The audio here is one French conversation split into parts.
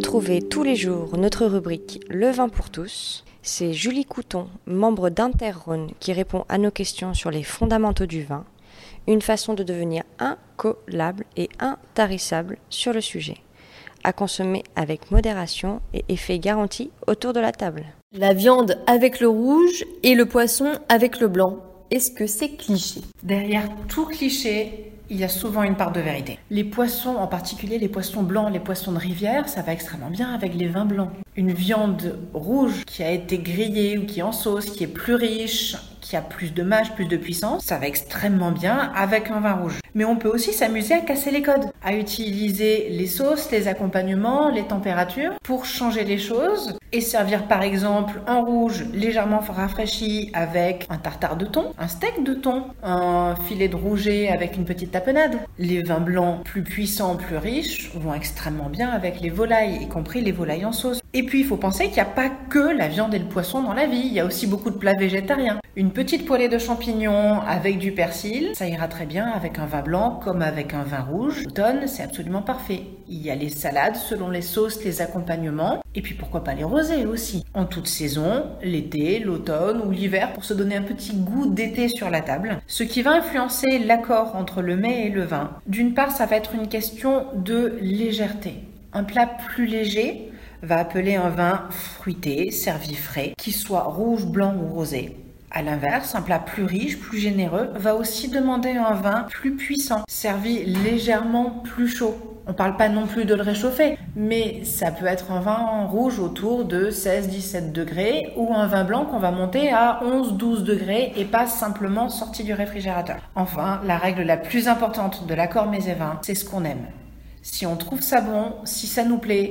Retrouvez tous les jours notre rubrique Le vin pour tous. C'est Julie Couton, membre d'Interrhône, qui répond à nos questions sur les fondamentaux du vin, une façon de devenir incollable et intarissable sur le sujet. À consommer avec modération et effet garanti autour de la table. La viande avec le rouge et le poisson avec le blanc. Est-ce que c'est cliché? Derrière tout cliché, il y a souvent une part de vérité. Les poissons, en particulier les poissons blancs, les poissons de rivière, ça va extrêmement bien avec les vins blancs. Une viande rouge qui a été grillée ou qui est en sauce, qui est plus riche, qui a plus de mâche, plus de puissance, ça va extrêmement bien avec un vin rouge. Mais on peut aussi s'amuser à casser les codes, à utiliser les sauces, les accompagnements, les températures pour changer les choses et servir par exemple un rouge légèrement rafraîchi avec un tartare de thon, un steak de thon, un filet de rouget avec une petite tapenade. Les vins blancs plus puissants, plus riches vont extrêmement bien avec les volailles, y compris les volailles en sauce. Puis il faut penser qu'il n'y a pas que la viande et le poisson dans la vie, il y a aussi beaucoup de plats végétariens. Une petite poêlée de champignons avec du persil, ça ira très bien avec un vin blanc comme avec un vin rouge. L'automne, c'est absolument parfait. Il y a les salades selon les sauces, les accompagnements, et puis pourquoi pas les rosés aussi? En toute saison, l'été, l'automne ou l'hiver pour se donner un petit goût d'été sur la table. Ce qui va influencer l'accord entre le mets et le vin. D'une part, ça va être une question de légèreté. Un plat plus léger va appeler un vin fruité, servi frais, qui soit rouge, blanc ou rosé. À l'inverse, un plat plus riche, plus généreux, va aussi demander un vin plus puissant, servi légèrement plus chaud. On parle pas non plus de le réchauffer, mais ça peut être un vin rouge autour de 16-17 degrés ou un vin blanc qu'on va monter à 11-12 degrés et pas simplement sorti du réfrigérateur. Enfin, la règle la plus importante de l'accord mets et vin, c'est ce qu'on aime. Si on trouve ça bon, si ça nous plaît,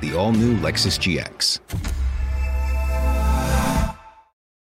The all new Lexus GX.